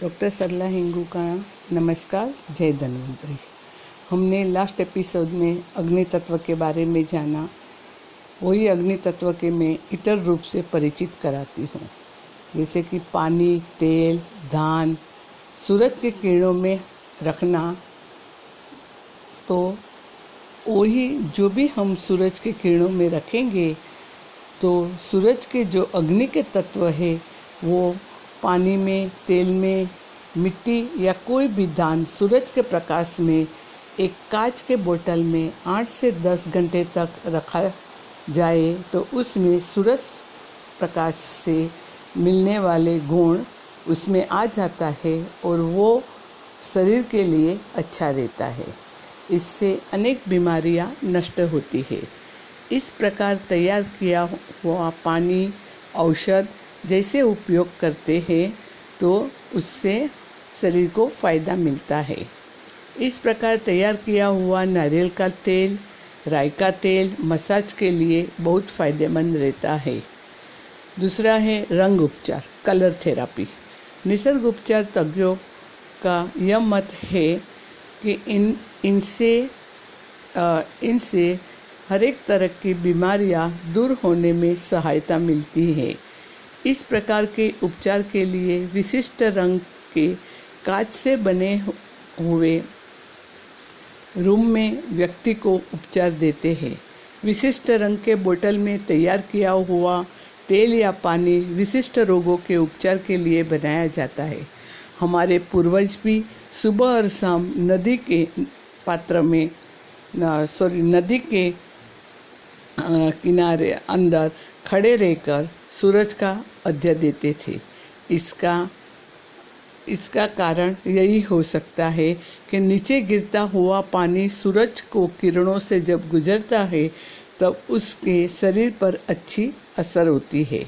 Doctor सरला हिंगू का नमस्कार, जय धन्वंतरी। हमने लास्ट एपिसोड में अग्नि तत्व के बारे में जाना। वही अग्नि तत्व के मैं इतर रूप से परिचित कराती हूँ। जैसे कि पानी, तेल, धान, सूरज के किरणों में रखना। तो वही जो भी हम सूरज के किरणों में रखेंगे तो सूरज के जो अग्नि के तत्व है, वो पानी में, तेल में, मिट्टी या कोई भी दान सूरज के प्रकाश में एक कांच के बोतल में आठ से दस घंटे तक रखा जाए तो उसमें सूरज प्रकाश से मिलने वाले गुण उसमें आ जाता है और वो शरीर के लिए अच्छा रहता है। इससे अनेक बीमारियाँ नष्ट होती है। इस प्रकार तैयार किया हुआ पानी, औषध जैसे उपयोग करते हैं तो उससे शरीर को फ़ायदा मिलता है। इस प्रकार तैयार किया हुआ नारियल का तेल राय का तेल, मसाज के लिए बहुत फ़ायदेमंद रहता है। दूसरा है रंग उपचार कलर थेरापी निसर्ग उपचार तज्ञों का यह मत है कि इन, इनसे इनसे हर एक तरह की बीमारियाँ दूर होने में सहायता मिलती है। इस प्रकार के उपचार के लिए विशिष्ट रंग के कांच से बने हुए रूम में व्यक्ति को उपचार देते हैं। विशिष्ट रंग के बोतल में तैयार किया हुआ तेल या पानी विशिष्ट रोगों के उपचार के लिए बनाया जाता है। हमारे पूर्वज भी सुबह और शाम नदी के पात्र में सॉरी नदी के किनारे अंदर खड़े रहकर सूरज का अध्यय देते थे। इसका इसका कारण यही हो सकता है कि नीचे गिरता हुआ पानी सूरज को किरणों से जब गुजरता है, तब उसके शरीर पर अच्छी असर होती है।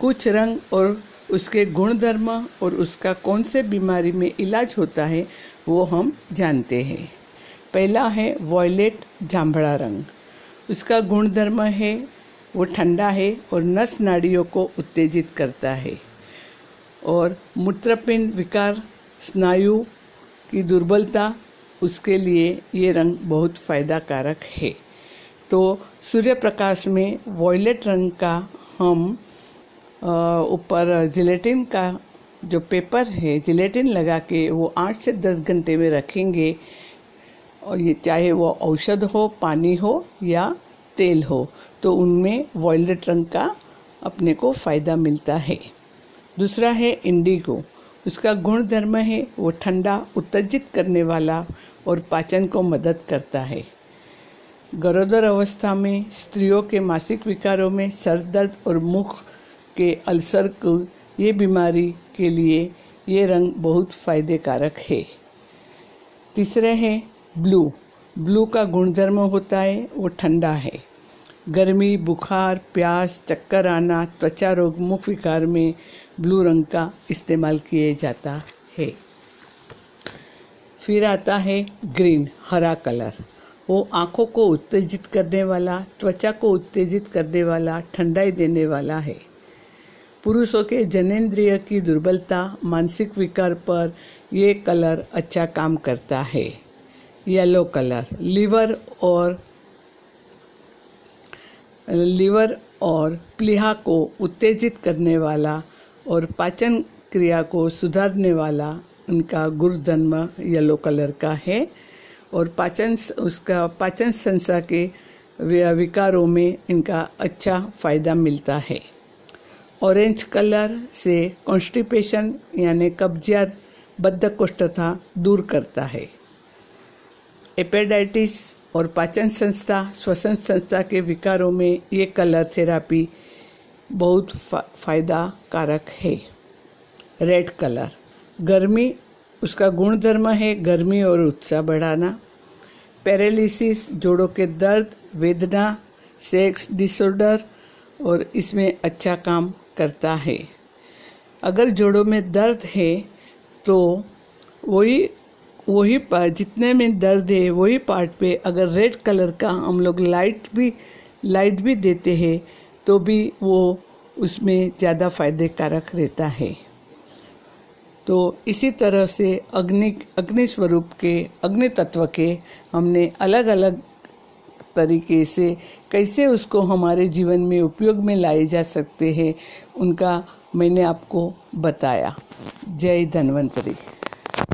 कुछ रंग और उसके गुणधर्म और उसका कौन से बीमारी में इलाज होता है, वो हम जानते हैं। पहला है वॉयलेट जांभड़ा रंग। उसका गुणधर्म है वो ठंडा है और नस नाड़ियों को उत्तेजित करता है। और मूत्रपिंड विकार, स्नायु की दुर्बलता, उसके लिए ये रंग बहुत फ़ायदा कारक है। तो सूर्य प्रकाश में वॉयलेट रंग का हम ऊपर जिलेटिन का जो पेपर है जिलेटिन लगा के वो आठ से दस घंटे में रखेंगे। और ये चाहे वो औषध हो, पानी हो या तेल हो तो उनमें वॉयलेट रंग का अपने को फ़ायदा मिलता है। दूसरा है इंडिगो उसका गुण धर्म है, वो ठंडा, उत्तेजित करने वाला और पाचन को मदद करता है। गरोदर अवस्था में, स्त्रियों के मासिक विकारों में सर दर्द और मुख के अल्सर को, ये बीमारी के लिए ये रंग बहुत फ़ायदे कारक है। तीसरे है ब्लू ब्लू का गुणधर्म होता है, वो ठंडा है। गर्मी, बुखार, प्यास, चक्कर आना, त्वचा रोग, मुख विकार में ब्लू रंग का इस्तेमाल किए जाता है। फिर आता है ग्रीन, हरा कलर। वो आँखों को उत्तेजित करने वाला, त्वचा को उत्तेजित करने वाला, ठंडाई देने वाला है। पुरुषों के जनेन्द्रिय की दुर्बलता, मानसिक विकार पर ये कलर अच्छा काम करता है। येलो कलर, लीवर और लीवर और प्लीहा को उत्तेजित करने वाला और पाचन क्रिया को सुधारने वाला उनका गुरुधर्म येलो कलर का है और पाचन उसका पाचन संस्था के विकारों में इनका अच्छा फ़ायदा मिलता है। ऑरेंज कलर से कॉन्स्टिपेशन यानी कब्जियत बद्धकोष्ठता दूर करता है। एपेडाइटिस और पाचन संस्था, श्वसन संस्था के विकारों में ये कलर थेरापी बहुत फ़ायदा कारक है। रेड कलर गर्मी, उसका गुण धर्म है गर्मी और उत्साह बढ़ाना। पैरालिसिस जोड़ों के दर्द, वेदना सेक्स डिसऑर्डर और इसमें अच्छा काम करता है। अगर जोड़ों में दर्द है तो वही वही पार्ट जितने में दर्द है, वही पार्ट पे अगर रेड कलर का हम लोग लाइट भी लाइट भी देते हैं तो भी वो उसमें ज़्यादा फ़ायदे कारक रहता है। तो इसी तरह से अग्नि अग्नि स्वरूप के, अग्नि तत्व के हमने अलग अलग तरीके से कैसे उसको हमारे जीवन में उपयोग में लाए जा सकते हैं, उनका मैंने आपको बताया। जय धन्वंतरी।